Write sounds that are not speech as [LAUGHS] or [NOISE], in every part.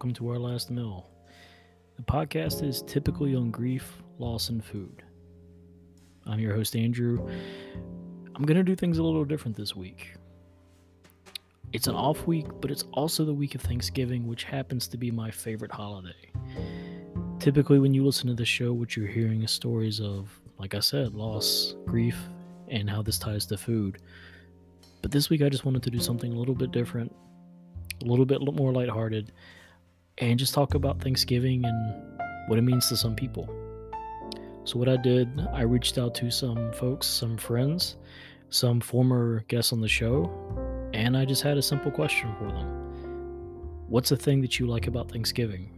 welcome to Our Last Meal. The podcast is typically on grief, loss, and food. I'm your host, Andrew. I'm going to do things a little different this week. It's an off week, but it's also the week of Thanksgiving, which happens to be my favorite holiday. Typically, when you listen to the show, what you're hearing is stories of, like I said, loss, grief, and how this ties to food. But this week, I just wanted to do something a little bit different, a little bit more lighthearted, and just talk about Thanksgiving and what it means to some people. So, what I did, I reached out to some folks, some friends, some former guests on the show, and I just had a simple question for them What's the thing that you like about Thanksgiving?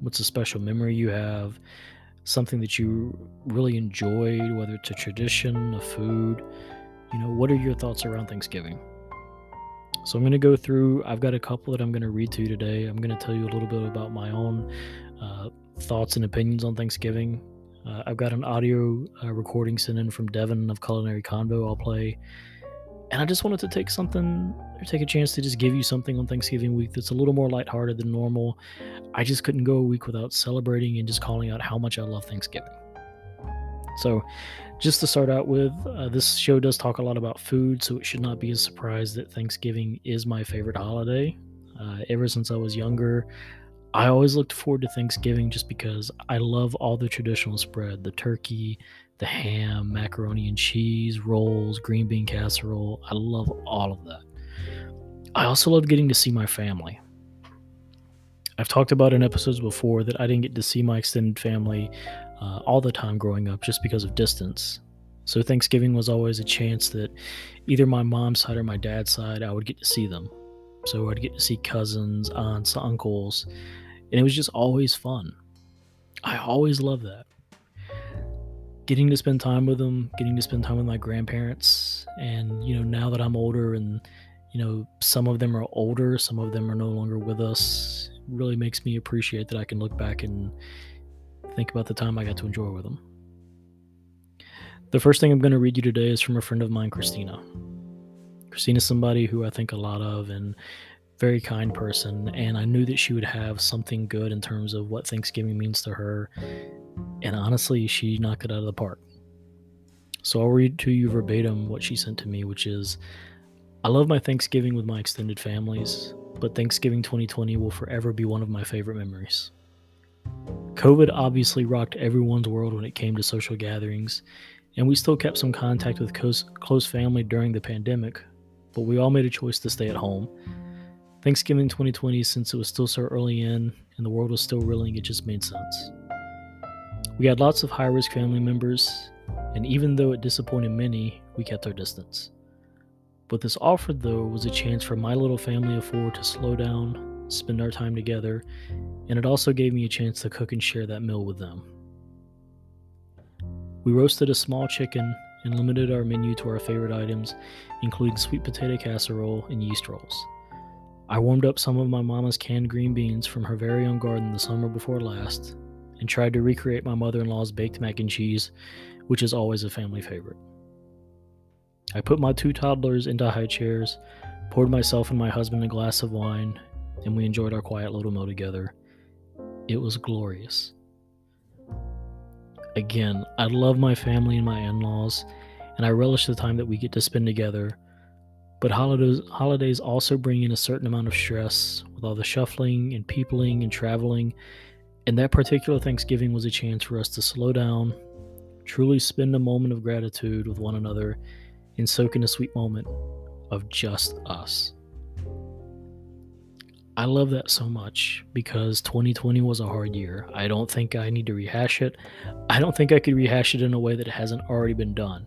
What's a special memory you have? Something that you really enjoyed, whether it's a tradition, a food? You know, what are your thoughts around Thanksgiving? So I'm going to go through, I've got a couple that I'm going to read to you today. I'm going to tell you a little bit about my own uh, thoughts and opinions on Thanksgiving. Uh, I've got an audio uh, recording sent in from Devin of Culinary Convo I'll play. And I just wanted to take something or take a chance to just give you something on Thanksgiving week that's a little more lighthearted than normal. I just couldn't go a week without celebrating and just calling out how much I love Thanksgiving. So, just to start out with, uh, this show does talk a lot about food, so it should not be a surprise that Thanksgiving is my favorite holiday. Uh, ever since I was younger, I always looked forward to Thanksgiving just because I love all the traditional spread the turkey, the ham, macaroni and cheese, rolls, green bean casserole. I love all of that. I also love getting to see my family. I've talked about in episodes before that I didn't get to see my extended family uh, all the time growing up just because of distance. So Thanksgiving was always a chance that either my mom's side or my dad's side, I would get to see them. So I'd get to see cousins, aunts, uncles, and it was just always fun. I always loved that. Getting to spend time with them, getting to spend time with my grandparents, and you know, now that I'm older and you know, some of them are older, some of them are no longer with us, really makes me appreciate that I can look back and think about the time I got to enjoy with them. The first thing I'm going to read you today is from a friend of mine, Christina. Christina's somebody who I think a lot of and very kind person, and I knew that she would have something good in terms of what Thanksgiving means to her. And honestly, she knocked it out of the park. So I'll read to you verbatim what she sent to me, which is I love my Thanksgiving with my extended families, but Thanksgiving 2020 will forever be one of my favorite memories. COVID obviously rocked everyone's world when it came to social gatherings, and we still kept some contact with close, close family during the pandemic, but we all made a choice to stay at home. Thanksgiving 2020, since it was still so early in and the world was still reeling, it just made sense. We had lots of high risk family members, and even though it disappointed many, we kept our distance. What this offered, though, was a chance for my little family of four to slow down, spend our time together, and it also gave me a chance to cook and share that meal with them. We roasted a small chicken and limited our menu to our favorite items, including sweet potato casserole and yeast rolls. I warmed up some of my mama's canned green beans from her very own garden the summer before last and tried to recreate my mother in law's baked mac and cheese, which is always a family favorite. I put my two toddlers into high chairs, poured myself and my husband a glass of wine, and we enjoyed our quiet little meal together. It was glorious. Again, I love my family and my in laws, and I relish the time that we get to spend together. But holidays, holidays also bring in a certain amount of stress with all the shuffling and peopling and traveling. And that particular Thanksgiving was a chance for us to slow down, truly spend a moment of gratitude with one another, and soak in a sweet moment of just us. I love that so much because 2020 was a hard year. I don't think I need to rehash it. I don't think I could rehash it in a way that hasn't already been done.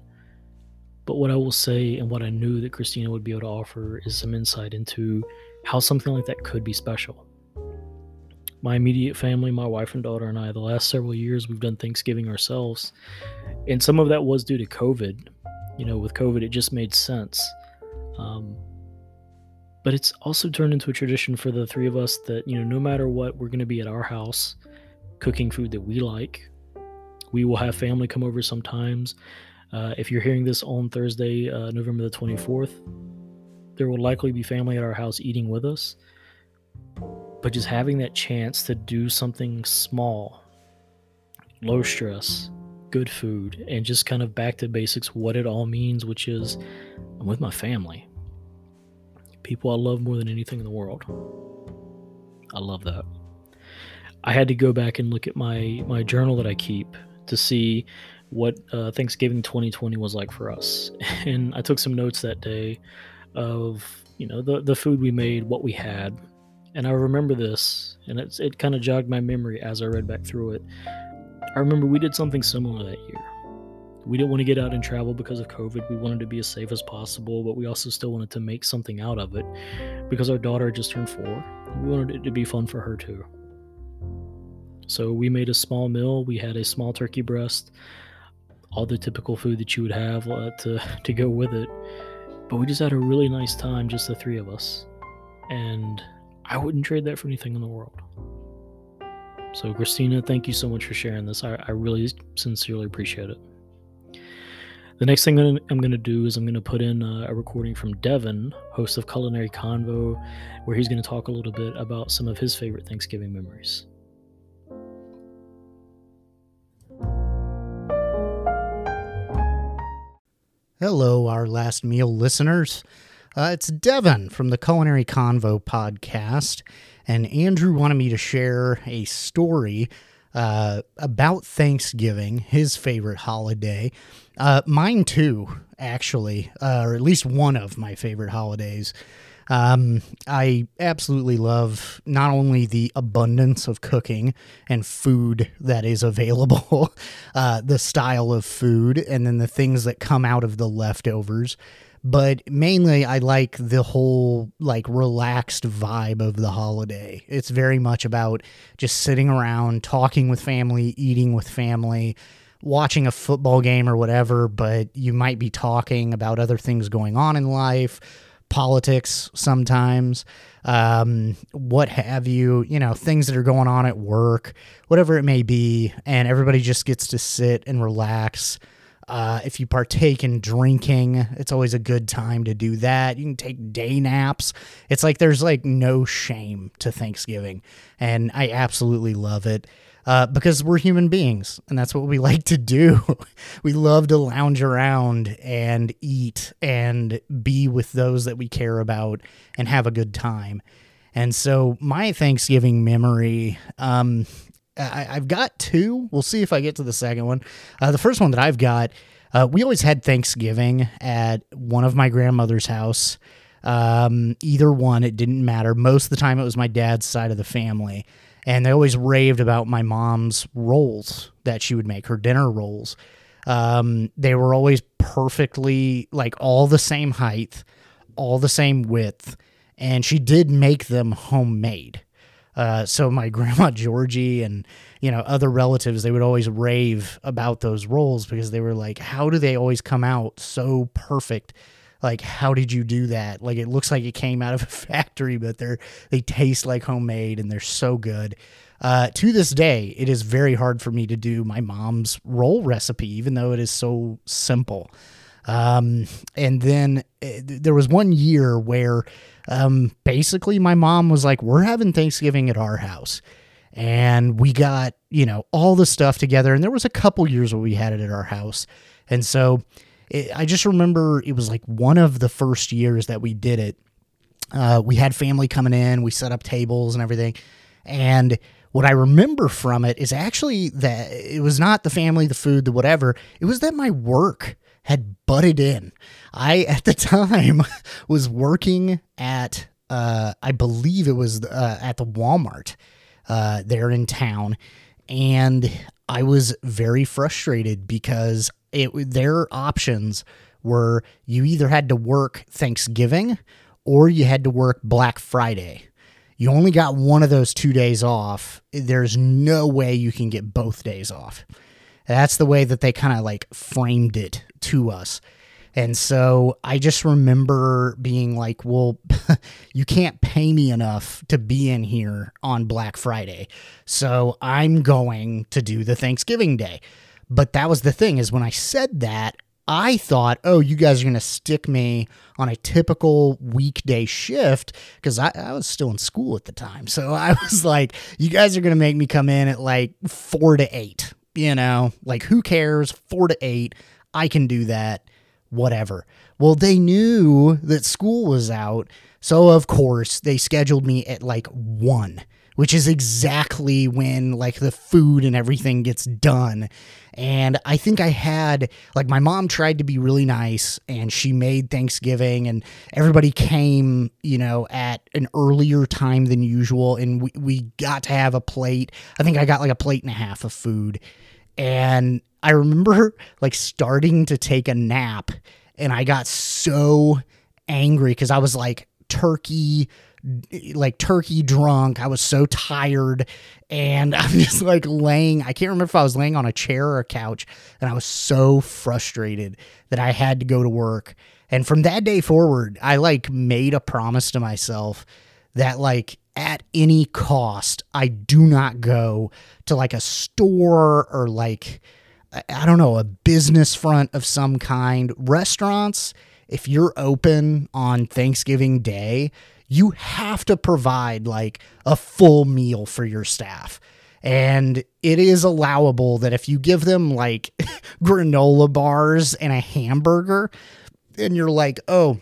But what I will say and what I knew that Christina would be able to offer is some insight into how something like that could be special. My immediate family, my wife and daughter, and I, the last several years, we've done Thanksgiving ourselves. And some of that was due to COVID. You know, with COVID, it just made sense. Um, but it's also turned into a tradition for the three of us that you know no matter what we're going to be at our house cooking food that we like. We will have family come over sometimes. Uh, if you're hearing this on thursday uh, november the 24th there will likely be family at our house eating with us. But just having that chance to do something small, low stress, good food, and just kind of back to basics what it all means, which is I'm with my family. People I love more than anything in the world. I love that. I had to go back and look at my my journal that I keep to see what uh, Thanksgiving 2020 was like for us, [LAUGHS] and I took some notes that day of you know the the food we made, what we had, and I remember this, and it's it kind of jogged my memory as I read back through it. I remember we did something similar that year. We didn't want to get out and travel because of COVID. We wanted to be as safe as possible, but we also still wanted to make something out of it because our daughter just turned four. We wanted it to be fun for her too. So we made a small meal. We had a small turkey breast, all the typical food that you would have uh, to [LAUGHS] to go with it. But we just had a really nice time, just the three of us, and I wouldn't trade that for anything in the world. So Christina, thank you so much for sharing this. I, I really sincerely appreciate it. The next thing I'm going to do is I'm going to put in a, recording from Devin, host of Culinary Convo, where he's going to talk a little bit about some of his favorite Thanksgiving memories. Hello, our last meal listeners. Uh, it's Devin from the Culinary Convo podcast, and Andrew wanted me to share a story uh, about Thanksgiving, his favorite holiday. Uh, mine too, actually, uh, or at least one of my favorite holidays. Um, I absolutely love not only the abundance of cooking and food that is available, [LAUGHS] uh, the style of food, and then the things that come out of the leftovers, but mainly I like the whole like relaxed vibe of the holiday. It's very much about just sitting around, talking with family, eating with family watching a football game or whatever, but you might be talking about other things going on in life, politics sometimes, um, what have you, you know, things that are going on at work, whatever it may be. And everybody just gets to sit and relax. Uh, if you partake in drinking, it's always a good time to do that. You can take day naps. It's like there's like no shame to Thanksgiving. And I absolutely love it uh, because we're human beings and that's what we [LAUGHS] like to do. [LAUGHS] we love to lounge around and eat and be with those that we care about and have a good time. And so, my Thanksgiving memory, um, I, have got two. We'll see if I get to the second one. Uh, the first one that I've got, uh, we always had Thanksgiving at one of my grandmother's house. Um, either one, it didn't matter. Most of the time, it was my dad's side of the family and they always raved about my mom's rolls that she would make her dinner rolls um, they were always perfectly like all the same height all the same width and she did make them homemade uh, so my [LAUGHS] grandma georgie and you know other relatives they would always rave about those rolls because they were like how do they always come out so perfect? Like how did you do that? Like it looks like it came out of a [LAUGHS] factory but they're they taste like homemade and they're so good. Uh, to this day it is very hard for me to do my mom's roll recipe even though it is so simple um, and then uh, there was one year where um, basically my mom was like we're having thanksgiving at our house and we got you know all the stuff together and there was a couple years where we had it at our house and so it, I just remember it was like one of the first years that we did it. Uh, we had family coming in, we set up tables and everything. And what I remember from it is actually that it was not the family, the food, the whatever. It was that my work had butted in. I, at the [LAUGHS] time, was working at, uh, I believe it was uh, at the Walmart uh, there in town. And I was very frustrated because it their options were you either had to work Thanksgiving or you had to work Black Friday. You only got one of those two days off. There's no way you can get both days off. That's the way that they kind of like framed it to us. And so I just remember being like, well, [LAUGHS] you can't pay me enough to be in here on Black Friday. So I'm going to do the Thanksgiving Day. But that was the thing is when I said that, I thought, oh, you guys are going to stick me on a typical weekday shift because I, I, was still in school at the time. So I [LAUGHS] was like, you guys are going to make me come in at like four to eight, you know, like who cares? Four to eight. I can do that, whatever. Well, they knew that school was out. So, of course, they scheduled me at like one which is exactly when like the food and everything gets done. And I think I had like my mom tried to be really nice and she made Thanksgiving and everybody came, you know, at an earlier time than usual and we, we got to have a plate. I think I got like a plate and a half of food. And I remember like starting to take a nap and I got so angry because I was like turkey like turkey drunk. I was so tired and [LAUGHS] I'm just like laying, I can't remember if I was laying on a chair or a couch and I was so frustrated that I had to go to work. And from that day forward, I like made a promise to myself that like at any cost, I do not go to like a store or like I don't know, a business front of some kind. Restaurants, if you're open on Thanksgiving Day, you have to provide like a full meal for your staff. And it is allowable that if you give them like [LAUGHS] granola bars and a hamburger, and you're like, oh,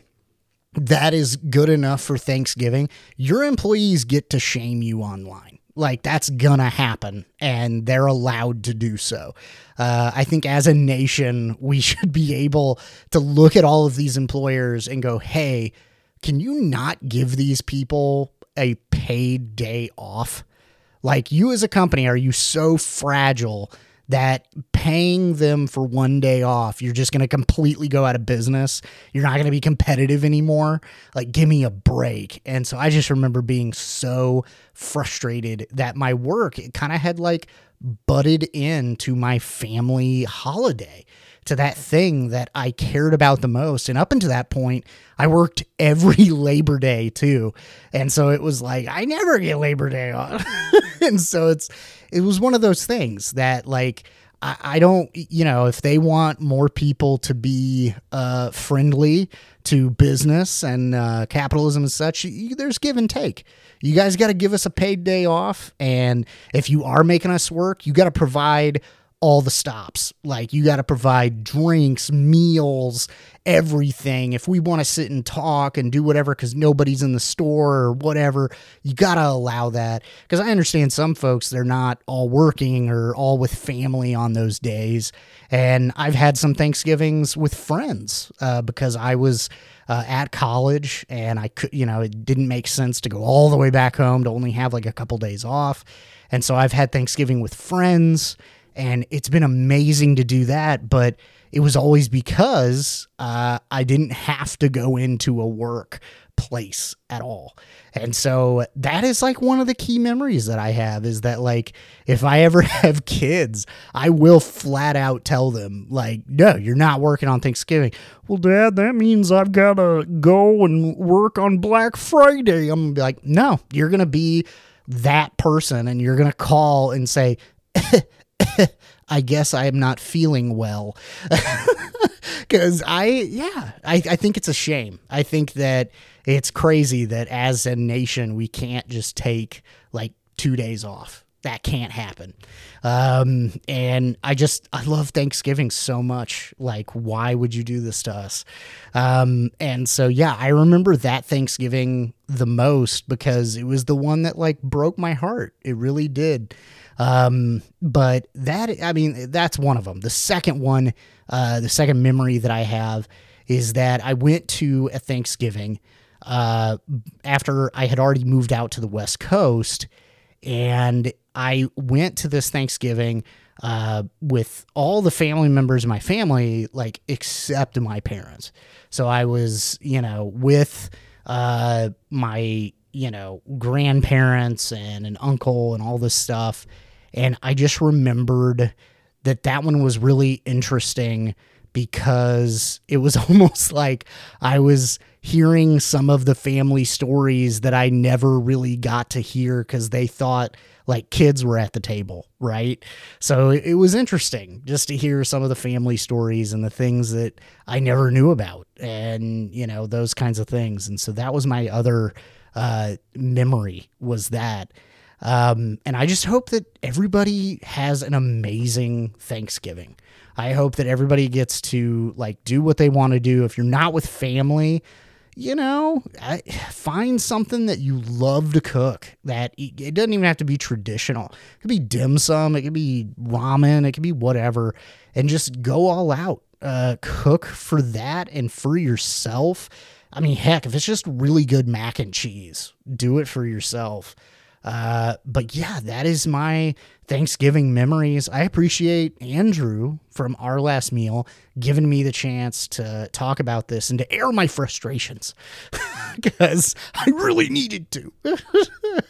that is good enough for Thanksgiving, your employees get to shame you online. Like that's gonna happen, and they're allowed to do so. Uh, I think as a nation, [LAUGHS] we should be able to look at all of these employers and go, hey, can you not give these people a paid day off? Like you as a company, are you so fragile that paying them for one day off, you're just going to completely go out of business? You're not going to be competitive anymore? Like, give me a break. And so I just remember being so frustrated that my work, it kind of had like butted into my family holiday to that thing that I cared about the most. And up until that point, I worked every [LAUGHS] Labor Day too. And so it was like, I never get Labor Day off. [LAUGHS] and so it's, it was one of those things that like, I, I don't, you know, if they want more people to be uh, friendly to business and uh, capitalism and such, you, there's give and take. You guys got to give us a paid day off. And if you are making us work, you got to provide all the stops. Like you got to provide drinks, meals, everything. If we want to sit and talk and do whatever because nobody's in the store or whatever, you got to allow that. Because I understand some folks, they're not all working or all with family on those days. And I've had some Thanksgivings with friends uh, because I was. Uh, at college, and I could, you know, it didn't make sense to go all the way back home to only have like a couple days off. And so I've had Thanksgiving with friends, and it's been amazing to do that. But it was always because uh, I didn't have to go into a work place at all. And so that is like one of the key memories that I have is that like if I ever [LAUGHS] have kids, I will flat out tell them like no, you're not working on Thanksgiving. Well, dad, that means I've got to go and work on Black Friday. I'm to be like, "No, you're to be that person and you're to call and say [LAUGHS] [LAUGHS] I guess I am not feeling well. [LAUGHS] Because I, yeah, I, I think it's a shame. I think that it's crazy that as a nation, we can't just take like two days off. That can't happen. Um, and I just, I love Thanksgiving so much. Like, why would you do this to us? Um, and so, yeah, I remember that Thanksgiving the most because it was the one that like broke my heart. It really did. Um, but that, I mean, that's one of them. The second one, uh, the second memory that I have is that I went to a Thanksgiving uh, after I had already moved out to the West Coast. And I went to this Thanksgiving uh, with all the family members of my family, like except my parents. So I was, you know, with uh, my, you know, grandparents and an uncle and all this stuff. And I just remembered that that one was really interesting because it was [LAUGHS] almost like I was hearing some of the family stories that I never really got to hear because they thought like kids were at the table, right? So it was interesting just to hear some of the family stories and the things that I never knew about and, you know, those kinds of things. And so that was my other uh, memory was that. Um, and I just hope that everybody has an amazing Thanksgiving. I hope that everybody gets to like do what they want to do. If you're not with family, you know, find something that you love to cook. That it doesn't even have to be traditional. It could be dim sum, it could be ramen, it could be whatever, and just go all out. Uh, cook for that and for yourself. I mean, heck, if it's just really good mac and cheese, do it for yourself. Uh, but yeah, that is my Thanksgiving memories. I appreciate Andrew from our last meal giving me the chance to talk about this and to air my frustrations [LAUGHS] because I really needed to. [LAUGHS]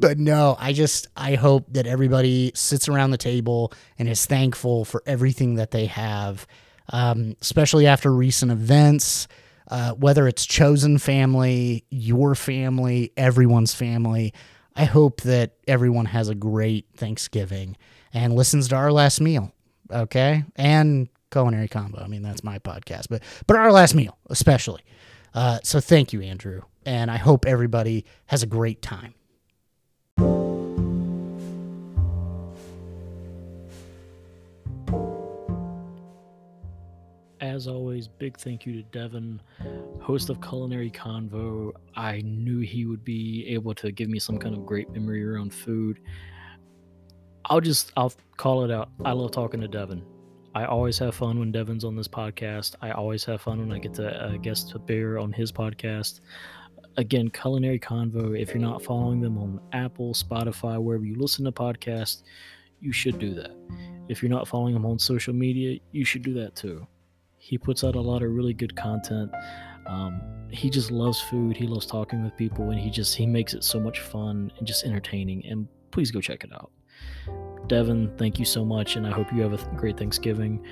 but no, I just I hope that everybody sits around the table and is thankful for everything that they have, um, especially after recent events. Uh, whether it's chosen family, your family, everyone's family. I hope that everyone has a great Thanksgiving and listens to our last meal. Okay. And Culinary Convo. I mean, that's my podcast, but, but our last meal, especially. Uh, so thank you, Andrew. And I hope everybody has a great time. As always, big thank you to Devin, host of Culinary Convo. I knew he would be able to give me some kind of great memory around food. I'll just I'll call it out. I love talking to Devin. I always have fun when Devin's on this podcast. I always have fun when I get to uh, guest appear on his podcast. Again, Culinary Convo. If you're not following them on Apple, Spotify, wherever you listen to podcasts, you should do that. If you're not following them on social media, you should do that too. He puts out a lot of really good content. Um, he just loves food. He loves talking with people, and he just he makes it so much fun and just entertaining. And please go check it out. Devin, thank you so much, and I hope you have a great Thanksgiving.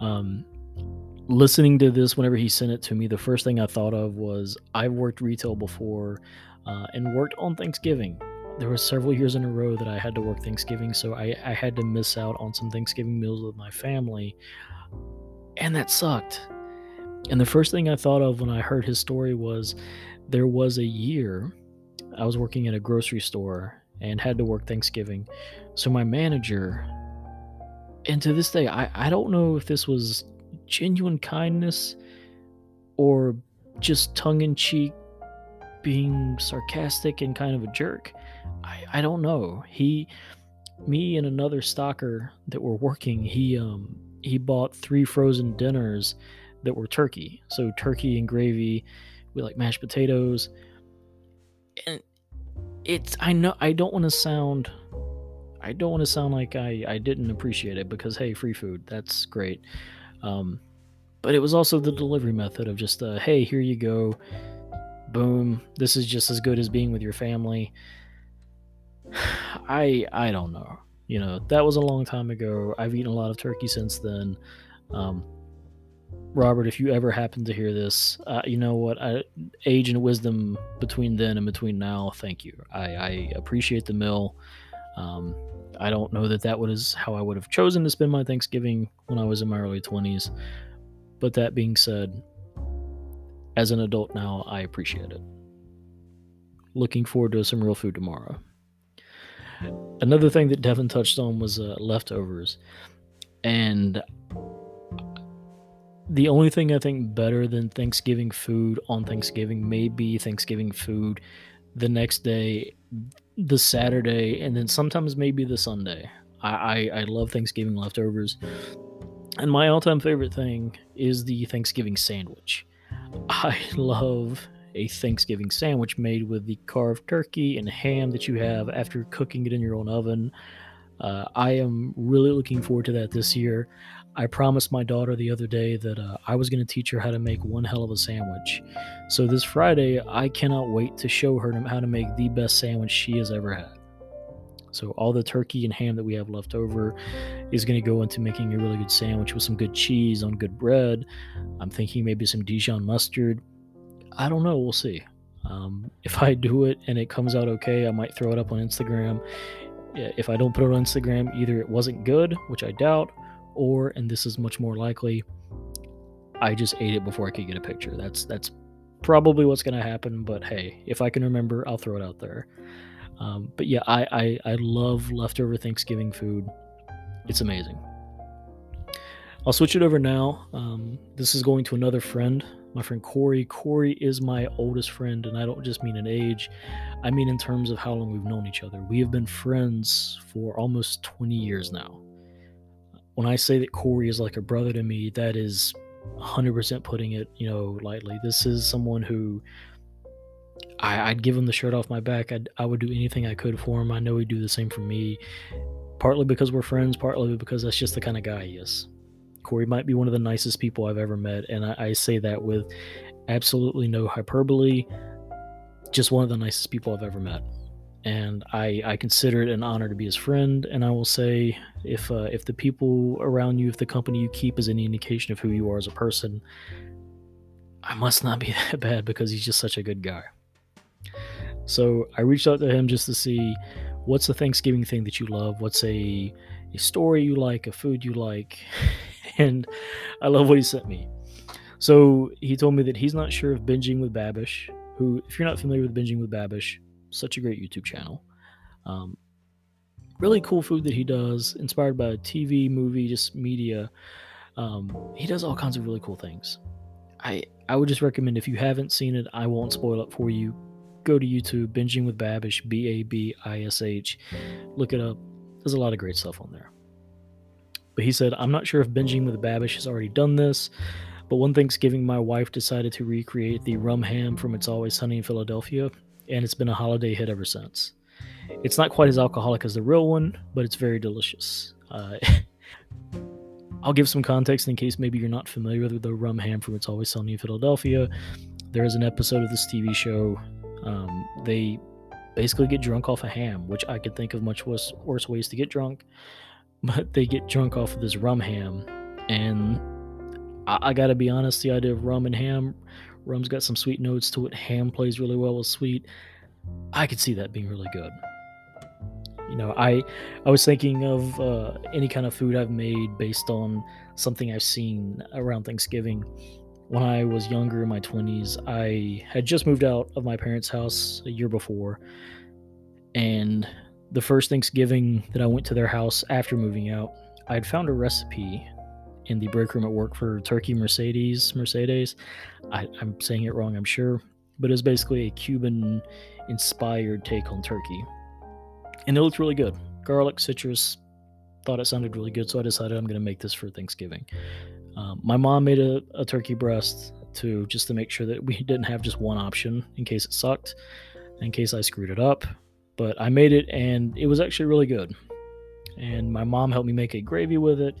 Um, listening to this, whenever he sent it to me, the first thing I thought of was I've worked retail before uh, and worked on Thanksgiving. There were several years in a row that I had to work Thanksgiving, so I, I had to miss out on some Thanksgiving meals with my family and that sucked. And the first thing I thought of when I heard his story was there was a year I was working at a grocery store and had to work Thanksgiving. So my manager, and to this day, I, I don't know if this was genuine kindness or just tongue in cheek being sarcastic and kind of a jerk. I, I don't know. He, me and another stocker that were working, he, um, he bought three frozen dinners that were turkey. So turkey and gravy with like mashed potatoes. And it's I know I don't want to sound I don't want to sound like I I didn't appreciate it because hey, free food, that's great. Um but it was also the delivery method of just uh hey, here you go. Boom. This is just as good as being with your family. [SIGHS] I I don't know you know that was a long time ago. I've eaten a lot of turkey since then. Um, robert if you ever happen to hear this uh, you know what? I, age and wisdom between then and between now thank you. I, I appreciate the mill. Um, i don't know that that was how i would have chosen to spend my thanksgiving when i was in my early 20s but that being said as an adult now i appreciate it. Looking forward to some real food tomorrow Another thing that Devin touched on was uh, leftovers. And the only thing I think better than Thanksgiving food on Thanksgiving may be Thanksgiving food the next day, the Saturday, and then sometimes maybe the Sunday. I, I, I love Thanksgiving leftovers. And my all time favorite thing is the Thanksgiving sandwich. I [LAUGHS] love a Thanksgiving sandwich made with the carved turkey and ham that you have after cooking it in your own oven. Uh, I am really looking forward to that this year. I promised my daughter the other day that uh, I was going to teach her how to make one hell of a sandwich. So this Friday, I cannot wait to show her how to make the best sandwich she has ever had. So all the turkey and ham that we have left over is going to go into making a really good sandwich with some good cheese on good bread. I'm thinking maybe some Dijon mustard, I don't know. We'll see. Um, [LAUGHS] if I do it and it comes out okay, I might throw it up on Instagram. if I don't put it on Instagram, either it wasn't good, which I doubt, or and this is much more likely, I just ate it before I could get a picture. That's that's probably what's going to happen. But hey, if I can remember, I'll throw it out there. Um, but yeah, I, I I love leftover Thanksgiving food. It's amazing. I'll switch it over now. Um, this is going to another friend, my friend Corey. Corey is my oldest friend, and I don't just mean in age, I mean in terms of how long we've known each other. We have been friends for almost 20 years now. When I say that Corey is like a brother to me, that is 100% putting it, you know, lightly. This is someone who I, would give him the shirt off my back. I'd, I would do anything I could for him. I know he'd do the same for me, partly because we're friends, partly because that's just the kind of guy he is. Corey might be one of the nicest people I've ever met, and I, I say that with absolutely no hyperbole. Just one of the nicest people I've ever met, and I I consider it an honor to be his friend. And I will say, if uh, if the people around you, if the company you keep is any indication of who you are as a person, I must not be [LAUGHS] that bad because he's just such a good guy. So I reached out to him just to see what's the Thanksgiving thing that you love. What's a a story you like, a food you like, [LAUGHS] and I love what he sent me. So he told me that he's not sure if Binging with Babish, who, if you're not familiar with Binging with Babish, such a great YouTube channel. Um, really cool food that he does, inspired by TV, movie, just media. Um, he does all kinds of really cool things. I I would just recommend if you haven't seen it, I won't spoil it for you. Go to YouTube, Binging with Babish, B A B I S H. Look it up. There's a lot of great stuff on there. But he said, I'm not sure if Binging with Babish has already done this, but one Thanksgiving, my wife decided to recreate the rum ham from It's Always Sunny in Philadelphia, and it's been a holiday hit ever since. It's not quite as alcoholic as the real one, but it's very delicious. Uh, [LAUGHS] I'll give some context in case maybe you're not familiar with the rum ham from It's Always Sunny in Philadelphia. There is an episode of this TV show. Um, they basically get drunk off a ham, which I could think of much worse, worse ways to get drunk but they get drunk off of this rum ham. And I, I gotta be honest, the idea of rum and ham, rum's got some sweet notes to it. Ham plays really well with sweet. I could see that being really good. You know, I I was thinking of uh, any kind of food I've made based on something I've seen around Thanksgiving. When I was younger in my 20s, I had just moved out of my parents' house a year before, and the first Thanksgiving that I went to their house after moving out, I had found a recipe in the break room at work for turkey Mercedes. Mercedes. I, am saying it wrong, I'm sure, but it was basically a Cuban inspired take on turkey. And it looked really good. Garlic, citrus, thought it sounded really good, so I decided I'm going to make this for Thanksgiving. Um, my mom made a, a turkey breast too, just to make sure that we [LAUGHS] didn't have just one option in case it sucked, in case I screwed it up but I made it and it was actually really good. And my mom helped me make a gravy with it.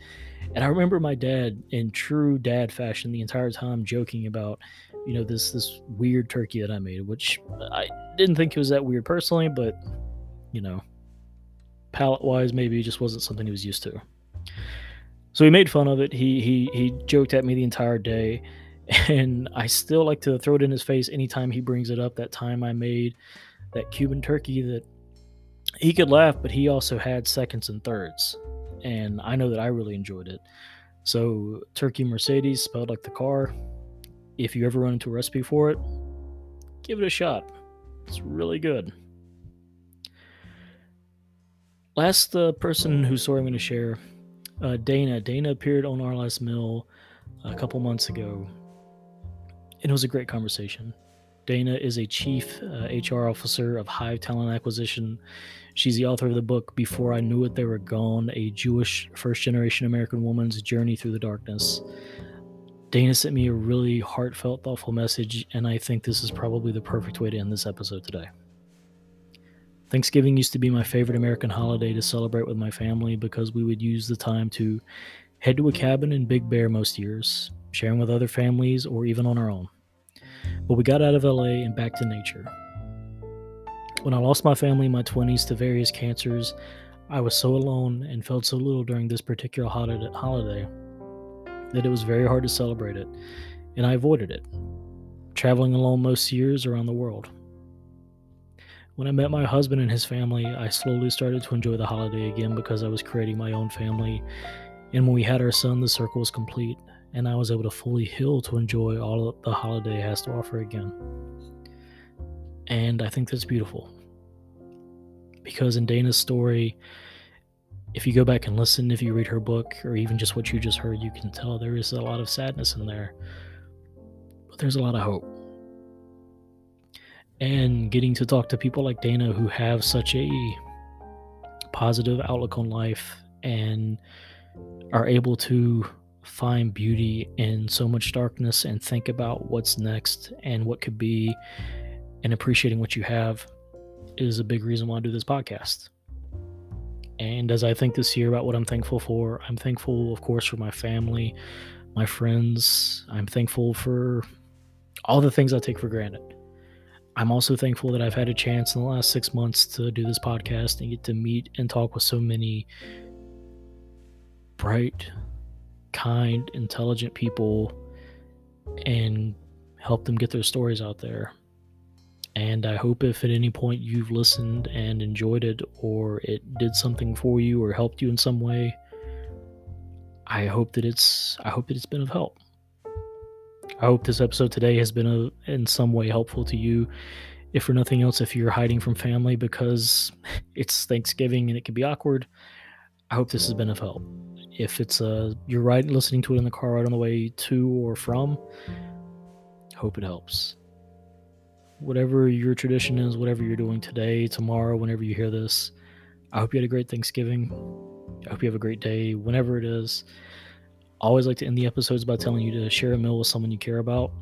And I remember my dad, in true dad fashion, the entire time joking about, you know, this this weird turkey that I made, which I didn't think it was that weird personally, but you know, palate wise, maybe it just wasn't something he was used to. So he made fun of it. He he he joked at me the entire day, [LAUGHS] and I still like to throw it in his face anytime he brings it up. That time I made that Cuban turkey that he could laugh, but he also had seconds and thirds. And I know that I really enjoyed it. So, Turkey Mercedes, spelled like the car. If you ever run into a recipe for it, give it a shot. It's really good. Last uh, person whose story I'm going to share, uh, Dana. Dana appeared on Our Last Meal a couple months ago, and it was a great conversation. Dana is a chief uh, HR officer of Hive Talent Acquisition. She's the author of the book Before I Knew It They Were Gone A Jewish First Generation American Woman's Journey Through the Darkness. Dana sent me a really heartfelt, thoughtful message, and I think this is probably the perfect way to end this episode today. Thanksgiving used to be my favorite American holiday to celebrate with my family because we would use the time to head to a cabin in Big Bear most years, sharing with other families or even on our own. But we got out of LA and back to nature. When I lost my family in my 20s to various cancers, I was so alone and felt so little during this particular holiday that it was very hard to celebrate it, and I avoided it, traveling alone most years around the world. When I met my husband and his family, I slowly started to enjoy the holiday again because I was creating my own family. And when we had our son, the circle was complete, and I was able to fully heal to enjoy all the holiday has to offer again. And I think that's beautiful. Because in Dana's story, if you go back and listen, if you read her book, or even just what you just heard, you can tell there is a lot of sadness in there. But there's a lot of hope and getting to talk to people like Dana who have such a positive outlook on life and are able to find beauty in so much darkness and think about what's next and what could be and appreciating what you have is a big reason why I do this podcast. And as I think this year about what I'm thankful for, I'm thankful, of course, for my family, my friends. I'm thankful for all the things I take for granted. I'm also thankful that I've had a chance in the last six months to do this podcast and get to meet and talk with so many bright, kind, intelligent people and help them get their stories out there. And I hope if at any point you've listened and enjoyed it, or it did something for you, or helped you in some way, I hope that it's I hope that it's been of help. I hope this episode today has been a, in some way helpful to you. If for nothing else, if you're hiding from family because [LAUGHS] it's Thanksgiving and it can be awkward, I hope this has been of help. If it's uh, you're right listening to it in the car right on the way to or from, hope it helps. Whatever your tradition is, whatever you're doing today, tomorrow, whenever you hear this, I hope you had a great Thanksgiving. I hope you have a great day, whenever it is always like to end the episodes by telling you to share a meal with someone you care about.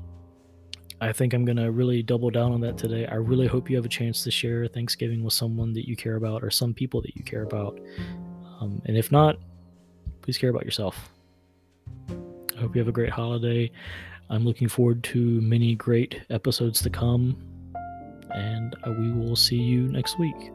I think I'm going to really double down on that today. I really hope you have a chance to share Thanksgiving with someone that you care about or some people that you care about. Um, and if not, please care about yourself. I hope you have a great holiday. I'm looking forward to many great episodes to come, and we will see you next week.